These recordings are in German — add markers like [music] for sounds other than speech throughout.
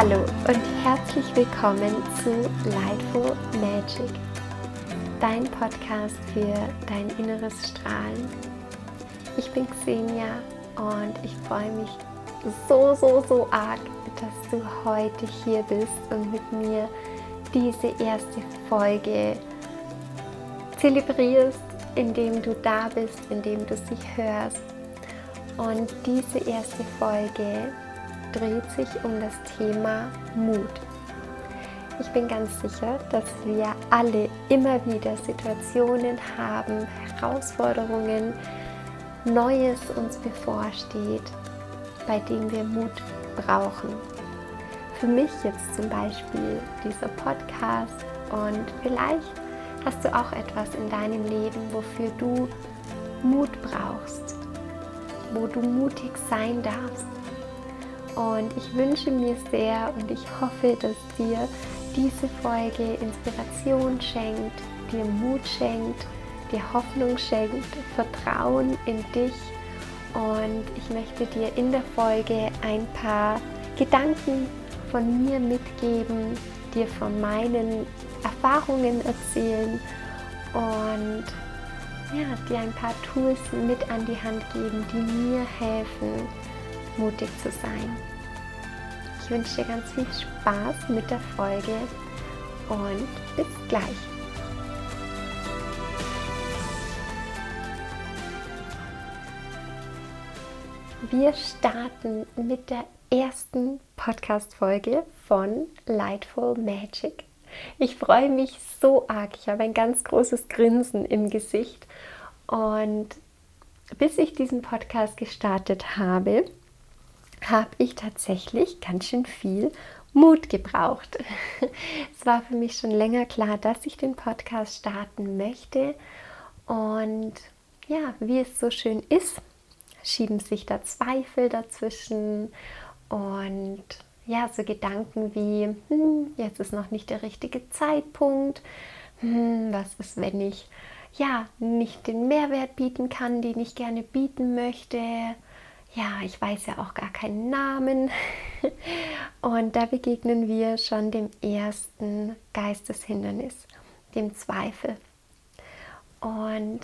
Hallo und herzlich willkommen zu Lightful Magic, dein Podcast für dein inneres Strahlen. Ich bin Xenia und ich freue mich so, so, so arg, dass du heute hier bist und mit mir diese erste Folge zelebrierst, indem du da bist, indem du sie hörst. Und diese erste Folge dreht sich um das Thema Mut. Ich bin ganz sicher, dass wir alle immer wieder Situationen haben, Herausforderungen, Neues uns bevorsteht, bei dem wir Mut brauchen. Für mich jetzt zum Beispiel dieser Podcast und vielleicht hast du auch etwas in deinem Leben, wofür du Mut brauchst, wo du mutig sein darfst und ich wünsche mir sehr und ich hoffe, dass dir diese Folge Inspiration schenkt, dir Mut schenkt, dir Hoffnung schenkt, Vertrauen in dich. Und ich möchte dir in der Folge ein paar Gedanken von mir mitgeben, dir von meinen Erfahrungen erzählen und ja, dir ein paar Tools mit an die Hand geben, die mir helfen, mutig zu sein. Ich wünsche dir ganz viel Spaß mit der Folge und bis gleich. Wir starten mit der ersten Podcast-Folge von Lightful Magic. Ich freue mich so arg. Ich habe ein ganz großes Grinsen im Gesicht. Und bis ich diesen Podcast gestartet habe, habe ich tatsächlich ganz schön viel Mut gebraucht. [laughs] es war für mich schon länger klar, dass ich den Podcast starten möchte. Und ja, wie es so schön ist, schieben sich da Zweifel dazwischen und ja, so Gedanken wie, hm, jetzt ist noch nicht der richtige Zeitpunkt. Hm, was ist, wenn ich ja nicht den Mehrwert bieten kann, den ich gerne bieten möchte? Ja, ich weiß ja auch gar keinen Namen. [laughs] Und da begegnen wir schon dem ersten Geisteshindernis, dem Zweifel. Und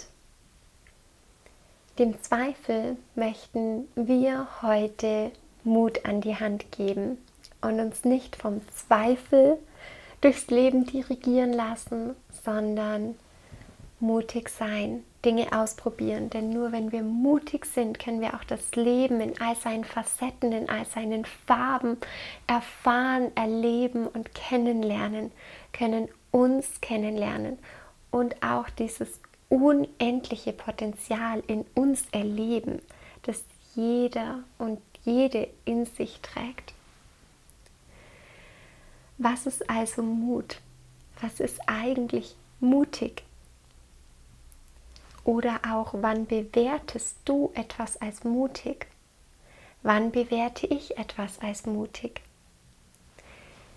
dem Zweifel möchten wir heute Mut an die Hand geben und uns nicht vom Zweifel durchs Leben dirigieren lassen, sondern mutig sein, Dinge ausprobieren. Denn nur wenn wir mutig sind, können wir auch das Leben in all seinen Facetten, in all seinen Farben erfahren, erleben und kennenlernen, können uns kennenlernen und auch dieses unendliche Potenzial in uns erleben, das jeder und jede in sich trägt. Was ist also Mut? Was ist eigentlich mutig? Oder auch, wann bewertest du etwas als mutig? Wann bewerte ich etwas als mutig?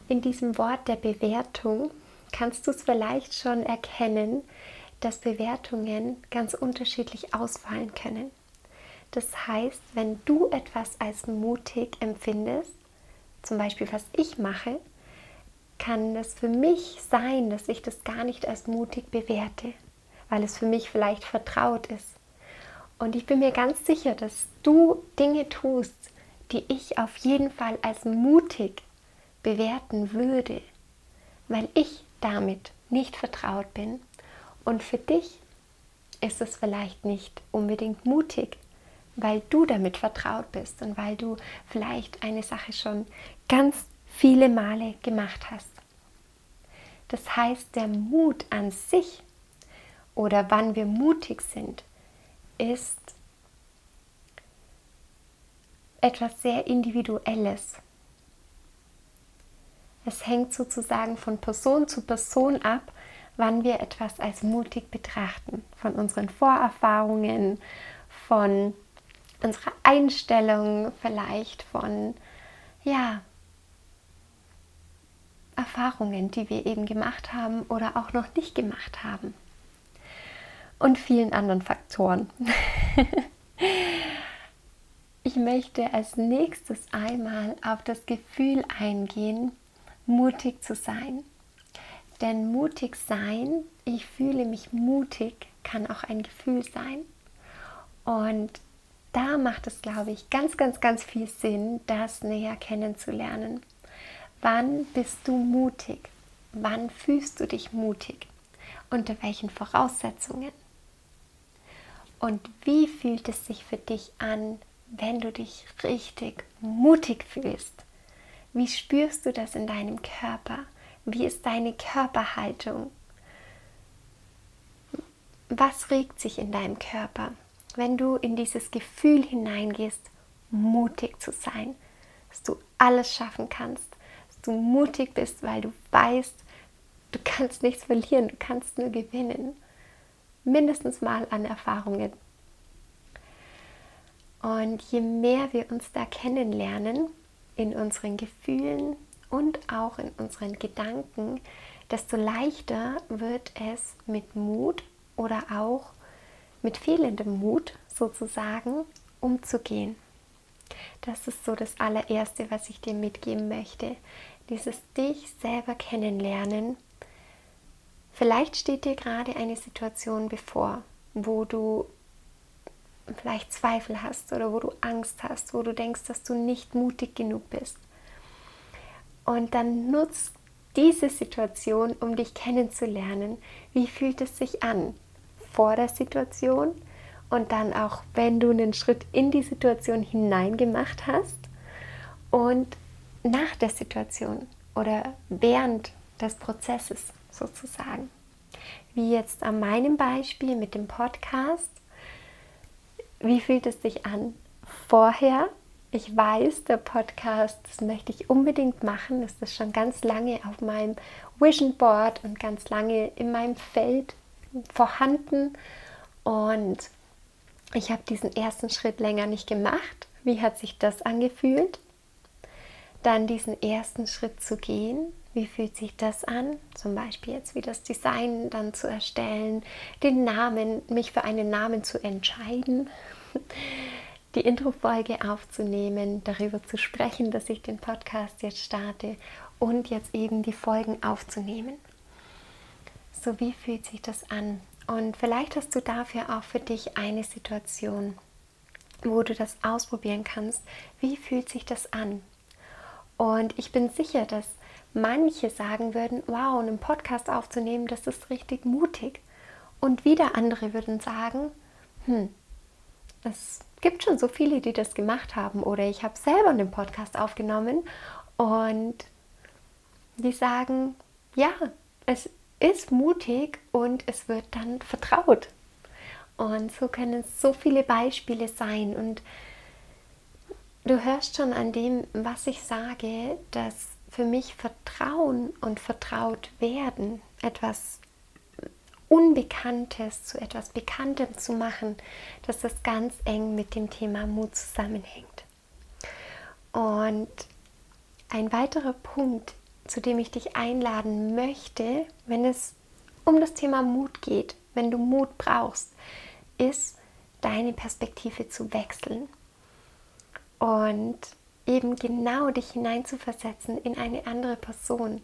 In diesem Wort der Bewertung kannst du es vielleicht schon erkennen, dass Bewertungen ganz unterschiedlich ausfallen können. Das heißt, wenn du etwas als mutig empfindest, zum Beispiel was ich mache, kann es für mich sein, dass ich das gar nicht als mutig bewerte, weil es für mich vielleicht vertraut ist. Und ich bin mir ganz sicher, dass du Dinge tust, die ich auf jeden Fall als mutig bewerten würde, weil ich damit nicht vertraut bin. Und für dich ist es vielleicht nicht unbedingt mutig, weil du damit vertraut bist und weil du vielleicht eine Sache schon ganz viele Male gemacht hast. Das heißt, der Mut an sich oder wann wir mutig sind, ist etwas sehr Individuelles. Es hängt sozusagen von Person zu Person ab, wann wir etwas als mutig betrachten. Von unseren Vorerfahrungen, von unserer Einstellung, vielleicht von ja, Erfahrungen, die wir eben gemacht haben oder auch noch nicht gemacht haben und vielen anderen Faktoren. [laughs] ich möchte als nächstes einmal auf das Gefühl eingehen, mutig zu sein. Denn mutig sein, ich fühle mich mutig, kann auch ein Gefühl sein. Und da macht es, glaube ich, ganz, ganz, ganz viel Sinn, das näher kennenzulernen. Wann bist du mutig? Wann fühlst du dich mutig? Unter welchen Voraussetzungen? Und wie fühlt es sich für dich an, wenn du dich richtig mutig fühlst? Wie spürst du das in deinem Körper? Wie ist deine Körperhaltung? Was regt sich in deinem Körper, wenn du in dieses Gefühl hineingehst, mutig zu sein, dass du alles schaffen kannst, dass du mutig bist, weil du weißt, du kannst nichts verlieren, du kannst nur gewinnen. Mindestens mal an Erfahrungen. Und je mehr wir uns da kennenlernen, in unseren Gefühlen und auch in unseren Gedanken, desto leichter wird es mit Mut oder auch mit fehlendem Mut sozusagen umzugehen. Das ist so das allererste, was ich dir mitgeben möchte. Dieses dich selber kennenlernen. Vielleicht steht dir gerade eine Situation bevor, wo du vielleicht Zweifel hast oder wo du Angst hast, wo du denkst, dass du nicht mutig genug bist. Und dann nutzt diese Situation, um dich kennenzulernen. Wie fühlt es sich an vor der Situation und dann auch, wenn du einen Schritt in die Situation hineingemacht hast und nach der Situation oder während des Prozesses sozusagen. Wie jetzt an meinem Beispiel mit dem Podcast wie fühlt es sich an vorher? Ich weiß, der Podcast, das möchte ich unbedingt machen. Das ist schon ganz lange auf meinem Vision Board und ganz lange in meinem Feld vorhanden. Und ich habe diesen ersten Schritt länger nicht gemacht. Wie hat sich das angefühlt? Dann diesen ersten Schritt zu gehen. Wie fühlt sich das an? Zum Beispiel jetzt wie das Design dann zu erstellen, den Namen, mich für einen Namen zu entscheiden [laughs] die Intro-Folge aufzunehmen, darüber zu sprechen, dass ich den Podcast jetzt starte und jetzt eben die Folgen aufzunehmen. So, wie fühlt sich das an? Und vielleicht hast du dafür auch für dich eine Situation, wo du das ausprobieren kannst. Wie fühlt sich das an? Und ich bin sicher, dass manche sagen würden, wow, einen Podcast aufzunehmen, das ist richtig mutig. Und wieder andere würden sagen, hm, es gibt schon so viele, die das gemacht haben. Oder ich habe selber einen Podcast aufgenommen und die sagen, ja, es ist mutig und es wird dann vertraut. Und so können es so viele Beispiele sein. Und du hörst schon an dem, was ich sage, dass für mich Vertrauen und vertraut werden etwas Unbekanntes zu etwas Bekanntem zu machen, dass das ganz eng mit dem Thema Mut zusammenhängt. Und ein weiterer Punkt, zu dem ich dich einladen möchte, wenn es um das Thema Mut geht, wenn du Mut brauchst, ist deine Perspektive zu wechseln und eben genau dich hineinzuversetzen in eine andere Person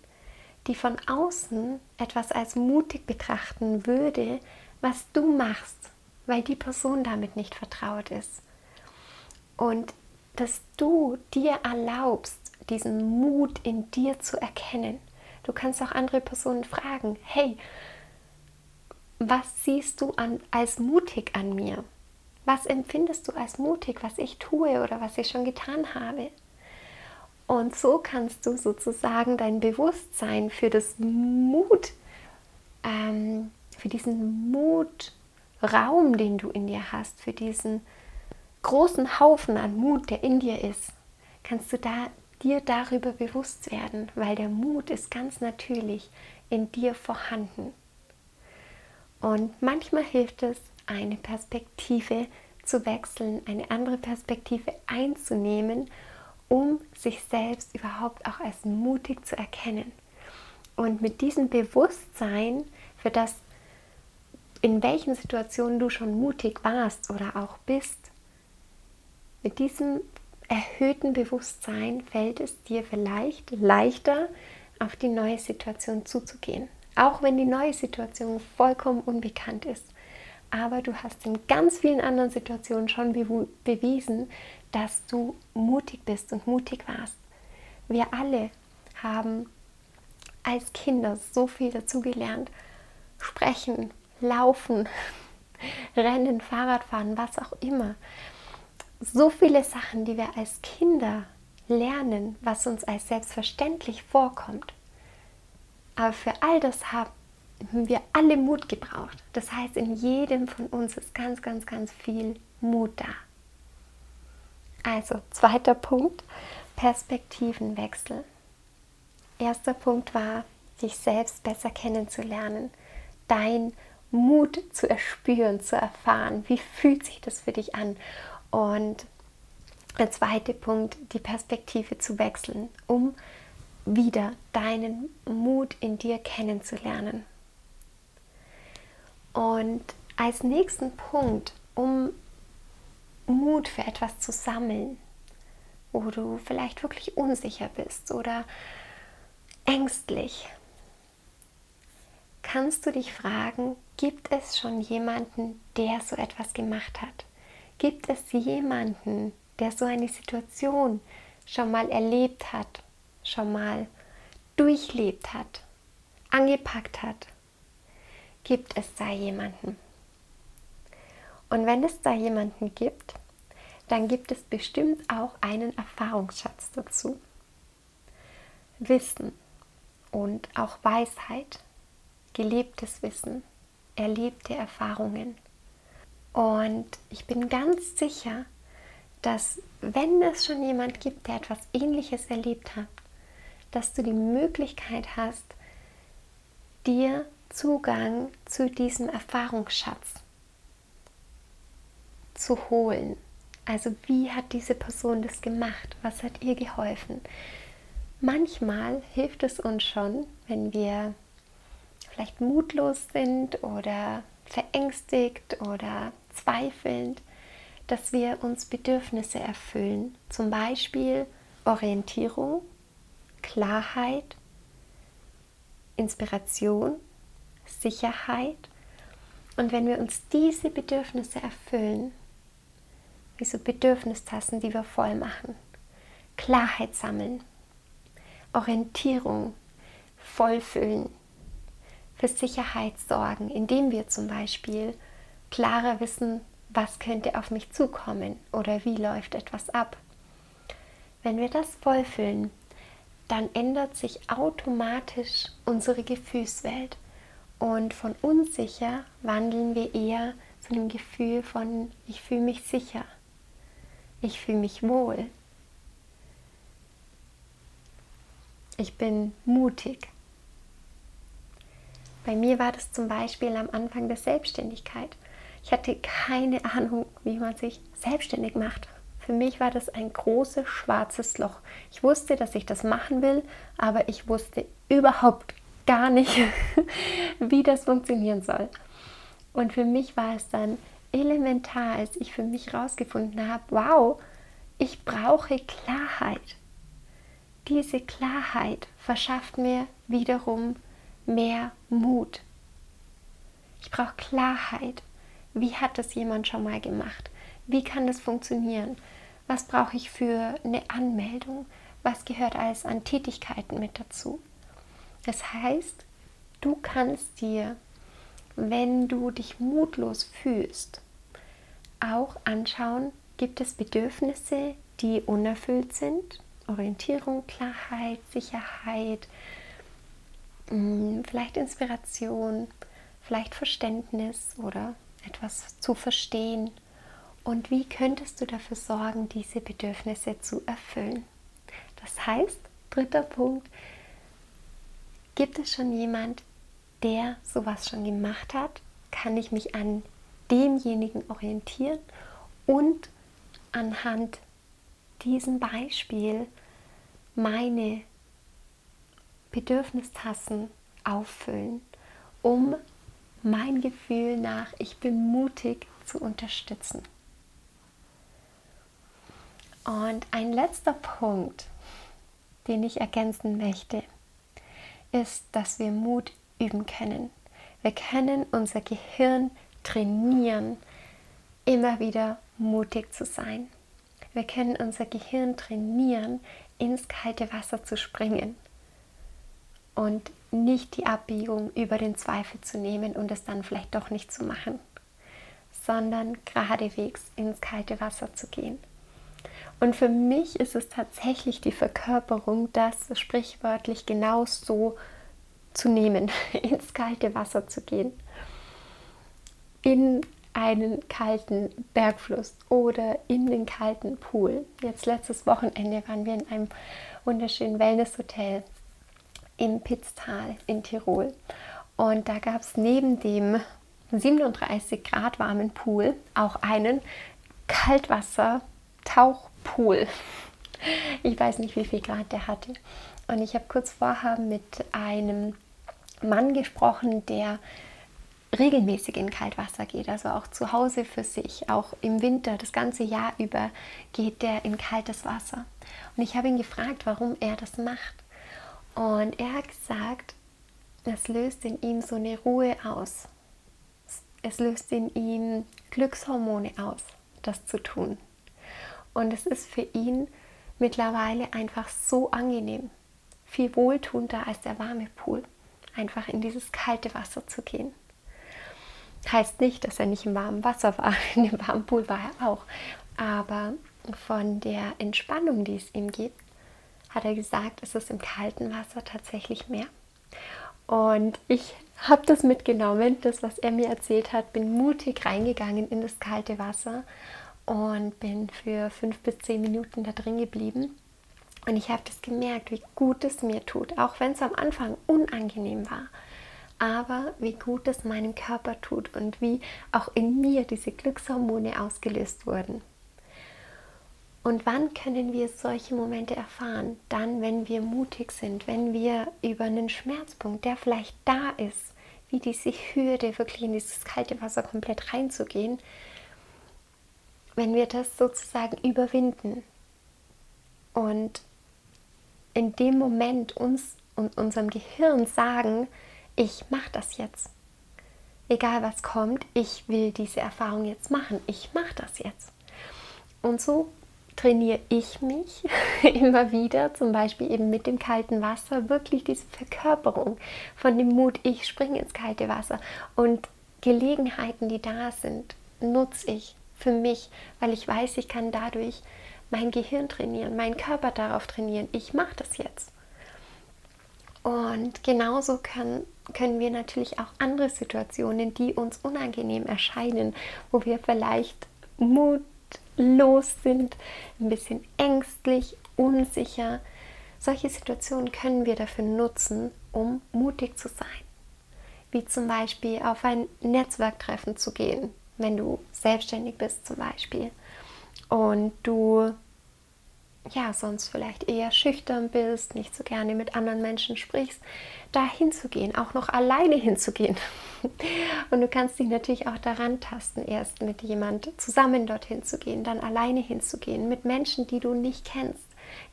die von außen etwas als mutig betrachten würde, was du machst, weil die Person damit nicht vertraut ist. Und dass du dir erlaubst, diesen Mut in dir zu erkennen. Du kannst auch andere Personen fragen, hey, was siehst du an, als mutig an mir? Was empfindest du als mutig, was ich tue oder was ich schon getan habe? Und so kannst du sozusagen dein Bewusstsein für das Mut, ähm, für diesen Mutraum, den du in dir hast, für diesen großen Haufen an Mut, der in dir ist, kannst du da, dir darüber bewusst werden, weil der Mut ist ganz natürlich in dir vorhanden. Und manchmal hilft es, eine Perspektive zu wechseln, eine andere Perspektive einzunehmen um sich selbst überhaupt auch als mutig zu erkennen. Und mit diesem Bewusstsein für das, in welchen Situationen du schon mutig warst oder auch bist, mit diesem erhöhten Bewusstsein fällt es dir vielleicht leichter, auf die neue Situation zuzugehen. Auch wenn die neue Situation vollkommen unbekannt ist. Aber du hast in ganz vielen anderen Situationen schon bewiesen, dass du mutig bist und mutig warst. Wir alle haben als Kinder so viel dazugelernt. Sprechen, laufen, [laughs] rennen, Fahrradfahren, was auch immer. So viele Sachen, die wir als Kinder lernen, was uns als selbstverständlich vorkommt. Aber für all das haben wir alle Mut gebraucht. Das heißt, in jedem von uns ist ganz, ganz, ganz viel Mut da. Also, zweiter Punkt, Perspektivenwechsel. Erster Punkt war, dich selbst besser kennenzulernen, dein Mut zu erspüren, zu erfahren, wie fühlt sich das für dich an. Und der zweite Punkt, die Perspektive zu wechseln, um wieder deinen Mut in dir kennenzulernen. Und als nächsten Punkt, um Mut für etwas zu sammeln, wo du vielleicht wirklich unsicher bist oder ängstlich, kannst du dich fragen, gibt es schon jemanden, der so etwas gemacht hat? Gibt es jemanden, der so eine Situation schon mal erlebt hat, schon mal durchlebt hat, angepackt hat? Gibt es da jemanden? Und wenn es da jemanden gibt, dann gibt es bestimmt auch einen Erfahrungsschatz dazu. Wissen und auch Weisheit, gelebtes Wissen, erlebte Erfahrungen. Und ich bin ganz sicher, dass wenn es schon jemand gibt, der etwas Ähnliches erlebt hat, dass du die Möglichkeit hast, dir Zugang zu diesem Erfahrungsschatz zu holen. Also wie hat diese Person das gemacht? Was hat ihr geholfen? Manchmal hilft es uns schon, wenn wir vielleicht mutlos sind oder verängstigt oder zweifelnd, dass wir uns Bedürfnisse erfüllen. Zum Beispiel Orientierung, Klarheit, Inspiration, Sicherheit. Und wenn wir uns diese Bedürfnisse erfüllen, wie so Bedürfnistassen, die wir voll machen, Klarheit sammeln, Orientierung vollfüllen, für Sicherheit sorgen, indem wir zum Beispiel klarer wissen, was könnte auf mich zukommen oder wie läuft etwas ab. Wenn wir das vollfüllen, dann ändert sich automatisch unsere Gefühlswelt und von unsicher wandeln wir eher zu einem Gefühl von ich fühle mich sicher, ich fühle mich wohl, ich bin mutig. Bei mir war das zum Beispiel am Anfang der Selbstständigkeit. Ich hatte keine Ahnung, wie man sich selbstständig macht. Für mich war das ein großes schwarzes Loch. Ich wusste, dass ich das machen will, aber ich wusste überhaupt gar nicht, [laughs] wie das funktionieren soll. Und für mich war es dann elementar, als ich für mich herausgefunden habe, wow, ich brauche Klarheit. Diese Klarheit verschafft mir wiederum mehr Mut. Ich brauche Klarheit. Wie hat das jemand schon mal gemacht? Wie kann das funktionieren? Was brauche ich für eine Anmeldung? Was gehört alles an Tätigkeiten mit dazu? Das heißt, du kannst dir, wenn du dich mutlos fühlst, auch anschauen, gibt es Bedürfnisse, die unerfüllt sind? Orientierung, Klarheit, Sicherheit, hm, vielleicht Inspiration, vielleicht Verständnis oder etwas zu verstehen. Und wie könntest du dafür sorgen, diese Bedürfnisse zu erfüllen? Das heißt, dritter Punkt, gibt es schon jemand, der sowas schon gemacht hat? Kann ich mich an demjenigen orientieren und anhand diesem Beispiel meine Bedürfnistassen auffüllen, um mein Gefühl nach ich bin mutig zu unterstützen. Und ein letzter Punkt, den ich ergänzen möchte, ist, dass wir Mut üben können. Wir können unser Gehirn trainieren, immer wieder mutig zu sein. Wir können unser Gehirn trainieren, ins kalte Wasser zu springen und nicht die Abbiegung über den Zweifel zu nehmen und es dann vielleicht doch nicht zu machen, sondern geradewegs ins kalte Wasser zu gehen. Und für mich ist es tatsächlich die Verkörperung, das sprichwörtlich genau so zu nehmen, [laughs] ins kalte Wasser zu gehen. In einen kalten Bergfluss oder in den kalten Pool. Jetzt letztes Wochenende waren wir in einem wunderschönen Wellnesshotel im Pitztal in Tirol. Und da gab es neben dem 37 Grad warmen Pool auch einen Kaltwasser-Tauchpool. Ich weiß nicht, wie viel Grad der hatte. Und ich habe kurz vorher mit einem Mann gesprochen, der regelmäßig in Kaltwasser geht, also auch zu Hause für sich, auch im Winter, das ganze Jahr über geht der in kaltes Wasser. Und ich habe ihn gefragt, warum er das macht. Und er hat gesagt, es löst in ihm so eine Ruhe aus. Es löst in ihm Glückshormone aus, das zu tun. Und es ist für ihn mittlerweile einfach so angenehm, viel wohltuender als der warme Pool, einfach in dieses kalte Wasser zu gehen. Heißt nicht, dass er nicht im warmen Wasser war. [laughs] In dem warmen Pool war er auch. Aber von der Entspannung, die es ihm gibt, hat er gesagt, ist es im kalten Wasser tatsächlich mehr. Und ich habe das mitgenommen, das, was er mir erzählt hat, bin mutig reingegangen in das kalte Wasser und bin für fünf bis zehn Minuten da drin geblieben. Und ich habe das gemerkt, wie gut es mir tut, auch wenn es am Anfang unangenehm war aber wie gut es meinem Körper tut und wie auch in mir diese Glückshormone ausgelöst wurden. Und wann können wir solche Momente erfahren? Dann, wenn wir mutig sind, wenn wir über einen Schmerzpunkt, der vielleicht da ist, wie diese Hürde, wirklich in dieses kalte Wasser komplett reinzugehen, wenn wir das sozusagen überwinden und in dem Moment uns und unserem Gehirn sagen, ich mache das jetzt. Egal was kommt, ich will diese Erfahrung jetzt machen. Ich mache das jetzt. Und so trainiere ich mich [laughs] immer wieder, zum Beispiel eben mit dem kalten Wasser, wirklich diese Verkörperung von dem Mut, ich springe ins kalte Wasser. Und Gelegenheiten, die da sind, nutze ich für mich, weil ich weiß, ich kann dadurch mein Gehirn trainieren, meinen Körper darauf trainieren. Ich mache das jetzt. Und genauso können, können wir natürlich auch andere Situationen, die uns unangenehm erscheinen, wo wir vielleicht mutlos sind, ein bisschen ängstlich, unsicher. Solche Situationen können wir dafür nutzen, um mutig zu sein. Wie zum Beispiel auf ein Netzwerktreffen zu gehen, wenn du selbstständig bist zum Beispiel und du ja, sonst vielleicht eher schüchtern bist, nicht so gerne mit anderen Menschen sprichst, da hinzugehen, auch noch alleine hinzugehen. [laughs] Und du kannst dich natürlich auch daran tasten, erst mit jemand zusammen dorthin zu gehen, dann alleine hinzugehen, mit Menschen, die du nicht kennst.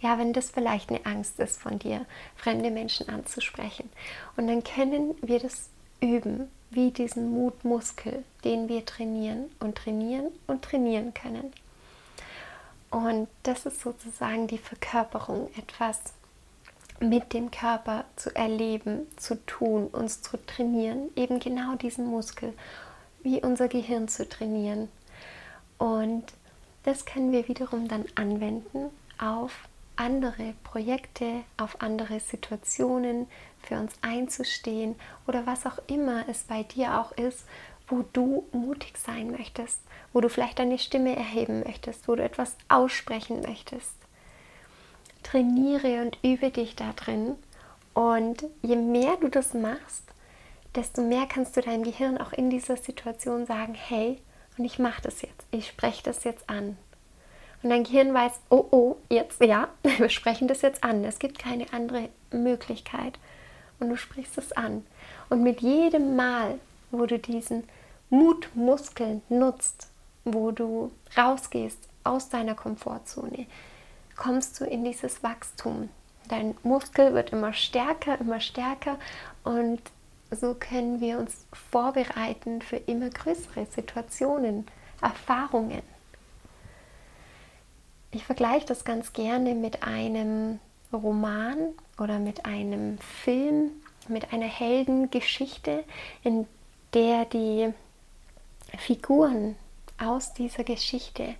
Ja, wenn das vielleicht eine Angst ist von dir, fremde Menschen anzusprechen. Und dann können wir das üben, wie diesen Mutmuskel, den wir trainieren und trainieren und trainieren können. Und das ist sozusagen die Verkörperung, etwas mit dem Körper zu erleben, zu tun, uns zu trainieren, eben genau diesen Muskel, wie unser Gehirn zu trainieren. Und das können wir wiederum dann anwenden auf andere Projekte, auf andere Situationen, für uns einzustehen oder was auch immer es bei dir auch ist, wo du mutig sein möchtest, wo du vielleicht deine Stimme erheben möchtest, wo du etwas aussprechen möchtest. Trainiere und übe dich da drin. Und je mehr du das machst, desto mehr kannst du deinem Gehirn auch in dieser Situation sagen, hey, und ich mache das jetzt, ich spreche das jetzt an. Und dein Gehirn weiß, oh oh, jetzt ja, [laughs] wir sprechen das jetzt an. Es gibt keine andere Möglichkeit. Und du sprichst es an. Und mit jedem Mal, wo du diesen Mutmuskeln nutzt, wo du rausgehst aus deiner Komfortzone, kommst du in dieses Wachstum. Dein Muskel wird immer stärker, immer stärker und so können wir uns vorbereiten für immer größere Situationen, Erfahrungen. Ich vergleiche das ganz gerne mit einem Roman oder mit einem Film, mit einer Heldengeschichte, in der die Figuren aus dieser Geschichte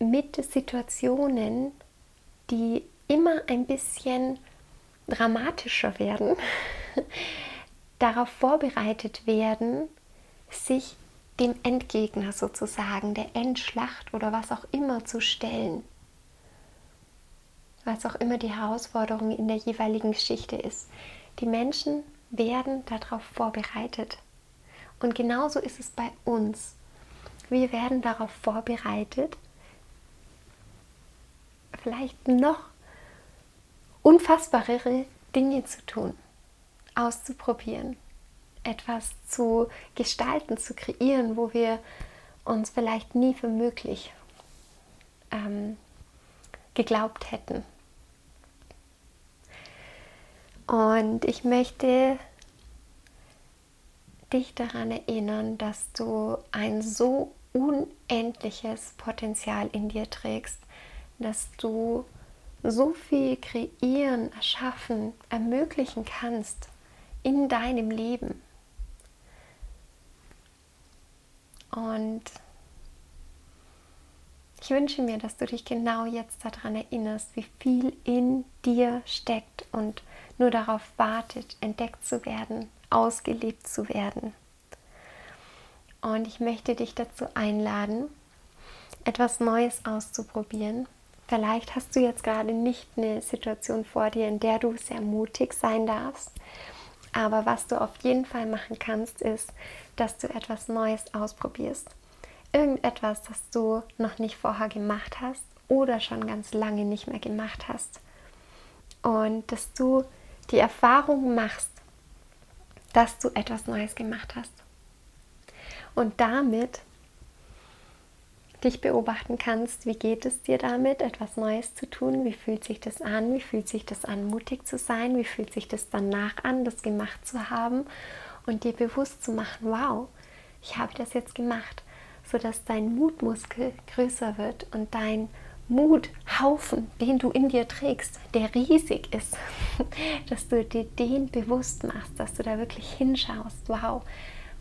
mit Situationen, die immer ein bisschen dramatischer werden, [laughs] darauf vorbereitet werden, sich dem Endgegner sozusagen, der Endschlacht oder was auch immer zu stellen. Was auch immer die Herausforderung in der jeweiligen Geschichte ist. Die Menschen werden darauf vorbereitet. Und genauso ist es bei uns. Wir werden darauf vorbereitet, vielleicht noch unfassbarere Dinge zu tun, auszuprobieren, etwas zu gestalten, zu kreieren, wo wir uns vielleicht nie für möglich ähm, geglaubt hätten. Und ich möchte dich daran erinnern, dass du ein so unendliches Potenzial in dir trägst, dass du so viel kreieren, erschaffen, ermöglichen kannst in deinem Leben. Und ich wünsche mir, dass du dich genau jetzt daran erinnerst, wie viel in dir steckt und nur darauf wartet, entdeckt zu werden, ausgelebt zu werden. Und ich möchte dich dazu einladen, etwas Neues auszuprobieren. Vielleicht hast du jetzt gerade nicht eine Situation vor dir, in der du sehr mutig sein darfst. Aber was du auf jeden Fall machen kannst, ist, dass du etwas Neues ausprobierst. Irgendetwas, das du noch nicht vorher gemacht hast oder schon ganz lange nicht mehr gemacht hast. Und dass du die Erfahrung machst, dass du etwas Neues gemacht hast. Und damit dich beobachten kannst, wie geht es dir damit, etwas Neues zu tun, wie fühlt sich das an, wie fühlt sich das an, mutig zu sein, wie fühlt sich das danach an, das gemacht zu haben und dir bewusst zu machen, wow, ich habe das jetzt gemacht, sodass dein Mutmuskel größer wird und dein Muthaufen, den du in dir trägst, der riesig ist, [laughs] dass du dir den bewusst machst, dass du da wirklich hinschaust. Wow,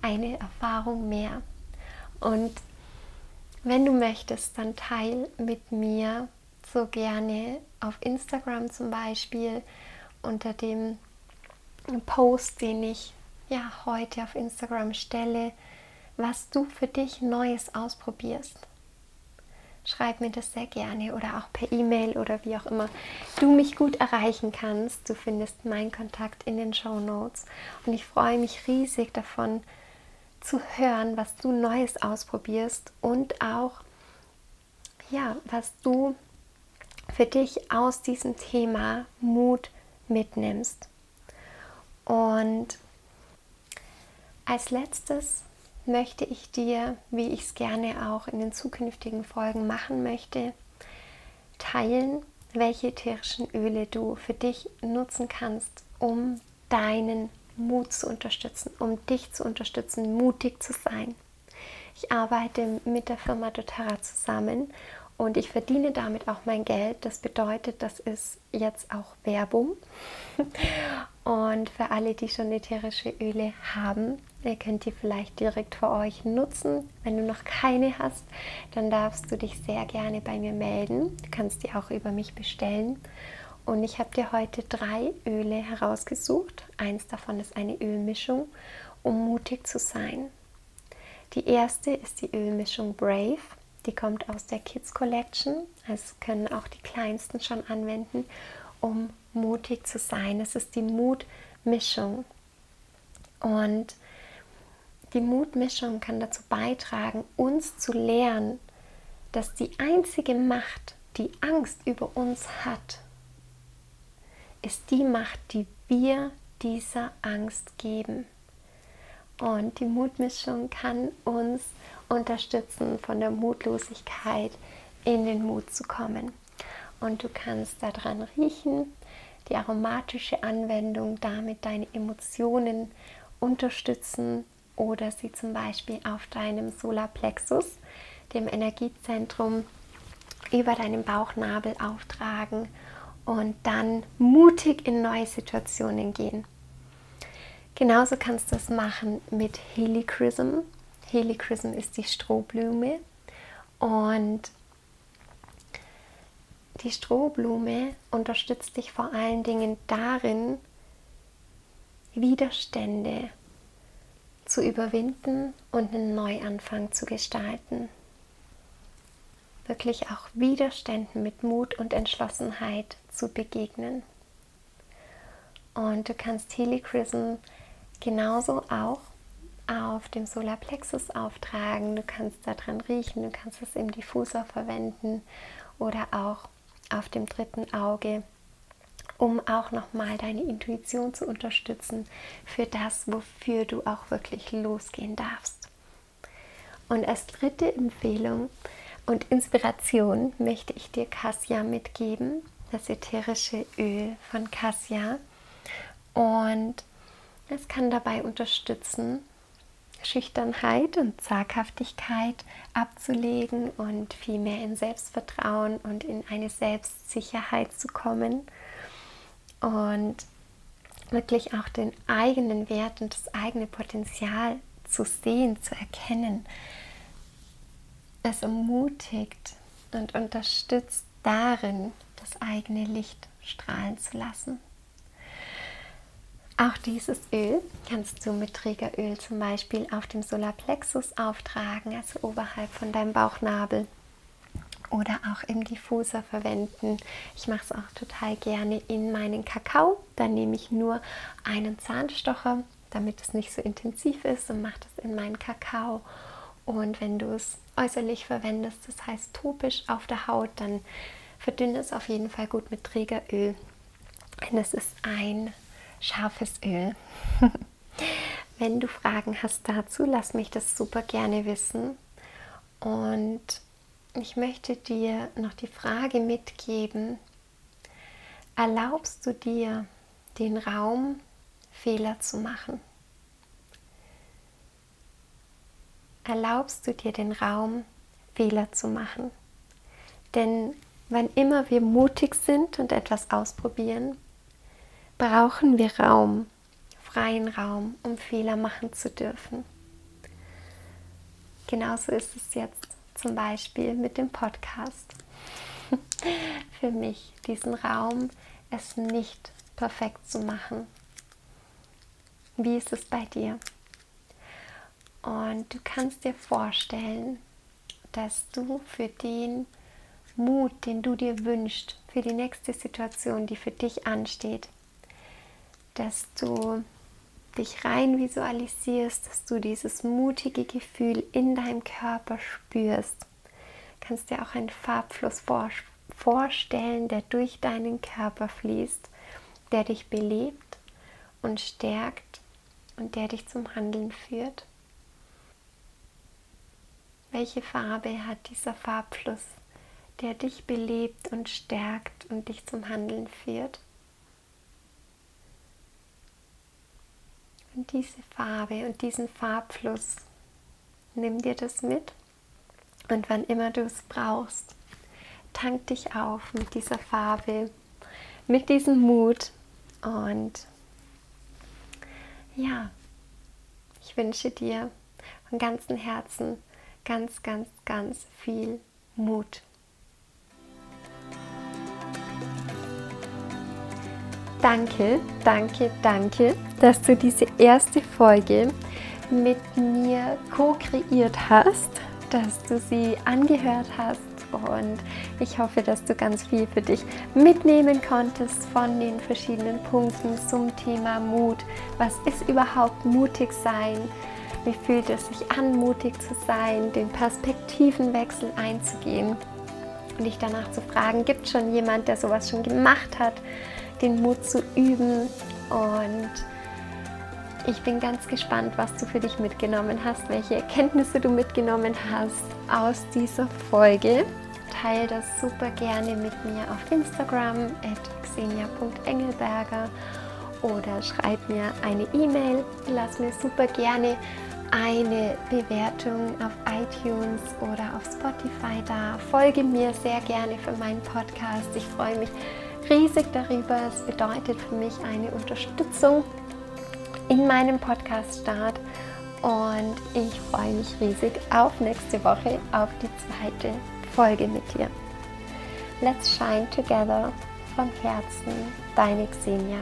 eine Erfahrung mehr. Und wenn du möchtest, dann teil mit mir so gerne auf Instagram zum Beispiel unter dem Post, den ich ja heute auf Instagram stelle, was du für dich Neues ausprobierst schreib mir das sehr gerne oder auch per E-Mail oder wie auch immer du mich gut erreichen kannst. Du findest meinen Kontakt in den Show Notes und ich freue mich riesig davon zu hören, was du Neues ausprobierst und auch ja, was du für dich aus diesem Thema Mut mitnimmst. Und als letztes möchte ich dir, wie ich es gerne auch in den zukünftigen Folgen machen möchte, teilen, welche ätherischen Öle du für dich nutzen kannst, um deinen Mut zu unterstützen, um dich zu unterstützen, mutig zu sein. Ich arbeite mit der Firma doTERRA zusammen und ich verdiene damit auch mein Geld. Das bedeutet, das ist jetzt auch Werbung. [laughs] Und für alle, die schon ätherische Öle haben, ihr könnt die vielleicht direkt für euch nutzen. Wenn du noch keine hast, dann darfst du dich sehr gerne bei mir melden. Du kannst die auch über mich bestellen. Und ich habe dir heute drei Öle herausgesucht. Eins davon ist eine Ölmischung, um mutig zu sein. Die erste ist die Ölmischung Brave. Die kommt aus der Kids Collection. Also können auch die Kleinsten schon anwenden, um mutig zu sein. Es ist die Mutmischung. Und die Mutmischung kann dazu beitragen, uns zu lernen, dass die einzige Macht, die Angst über uns hat, ist die Macht, die wir dieser Angst geben. Und die Mutmischung kann uns unterstützen, von der Mutlosigkeit in den Mut zu kommen. Und du kannst daran riechen, die aromatische Anwendung damit deine Emotionen unterstützen oder sie zum Beispiel auf deinem Solarplexus, dem Energiezentrum, über deinen Bauchnabel auftragen und dann mutig in neue Situationen gehen. Genauso kannst du es machen mit Helichrysm. Helichrysm ist die Strohblume und die Strohblume unterstützt dich vor allen Dingen darin, Widerstände zu überwinden und einen Neuanfang zu gestalten. Wirklich auch Widerständen mit Mut und Entschlossenheit zu begegnen. Und du kannst Helichrysm genauso auch auf dem Solarplexus auftragen. Du kannst daran riechen, du kannst es im Diffusor verwenden oder auch auf dem dritten Auge, um auch nochmal deine Intuition zu unterstützen für das, wofür du auch wirklich losgehen darfst. Und als dritte Empfehlung und Inspiration möchte ich dir Cassia mitgeben, das ätherische Öl von Cassia. Und es kann dabei unterstützen, Schüchternheit und Zaghaftigkeit abzulegen und viel mehr in Selbstvertrauen und in eine Selbstsicherheit zu kommen und wirklich auch den eigenen Wert und das eigene Potenzial zu sehen, zu erkennen. Es ermutigt und unterstützt darin, das eigene Licht strahlen zu lassen. Auch dieses Öl kannst du mit Trägeröl zum Beispiel auf dem Solarplexus auftragen, also oberhalb von deinem Bauchnabel oder auch im Diffuser verwenden. Ich mache es auch total gerne in meinen Kakao. Da nehme ich nur einen Zahnstocher, damit es nicht so intensiv ist und mache das in meinen Kakao. Und wenn du es äußerlich verwendest, das heißt topisch auf der Haut, dann verdünne es auf jeden Fall gut mit Trägeröl. Denn es ist ein scharfes Öl. [laughs] Wenn du Fragen hast dazu, lass mich das super gerne wissen. Und ich möchte dir noch die Frage mitgeben, erlaubst du dir den Raum, Fehler zu machen? Erlaubst du dir den Raum, Fehler zu machen? Denn wann immer wir mutig sind und etwas ausprobieren, brauchen wir Raum, freien Raum, um Fehler machen zu dürfen. Genauso ist es jetzt zum Beispiel mit dem Podcast. [laughs] Für mich diesen Raum, es nicht perfekt zu machen. Wie ist es bei dir? Und du kannst dir vorstellen, dass du für den Mut, den du dir wünschst, für die nächste Situation, die für dich ansteht, dass du dich rein visualisierst, dass du dieses mutige Gefühl in deinem Körper spürst. Du kannst dir auch einen Farbfluss vorstellen, der durch deinen Körper fließt, der dich belebt und stärkt und der dich zum Handeln führt. Welche Farbe hat dieser Farbfluss, der dich belebt und stärkt und dich zum Handeln führt? Und diese Farbe und diesen Farbfluss, nimm dir das mit. Und wann immer du es brauchst, tank dich auf mit dieser Farbe, mit diesem Mut. Und ja, ich wünsche dir von ganzem Herzen ganz, ganz, ganz viel Mut. danke, danke, danke, dass du diese erste Folge mit mir co-kreiert hast, dass du sie angehört hast und ich hoffe, dass du ganz viel für dich mitnehmen konntest von den verschiedenen Punkten zum Thema Mut. Was ist überhaupt mutig sein? Wie fühlt es sich an, mutig zu sein, den Perspektivenwechsel einzugehen und dich danach zu fragen, gibt es schon jemand, der sowas schon gemacht hat? den Mut zu üben und Ich bin ganz gespannt, was du für dich mitgenommen hast, welche Erkenntnisse du mitgenommen hast aus dieser Folge. Teil das super gerne mit mir auf Instagram at xenia.engelberger oder schreib mir eine E-Mail. Lass mir super gerne eine Bewertung auf iTunes oder auf Spotify da. Folge mir sehr gerne für meinen Podcast. Ich freue mich riesig darüber. Es bedeutet für mich eine Unterstützung in meinem Podcast-Start. Und ich freue mich riesig auf nächste Woche, auf die zweite Folge mit dir. Let's shine together von Herzen, deine Xenia.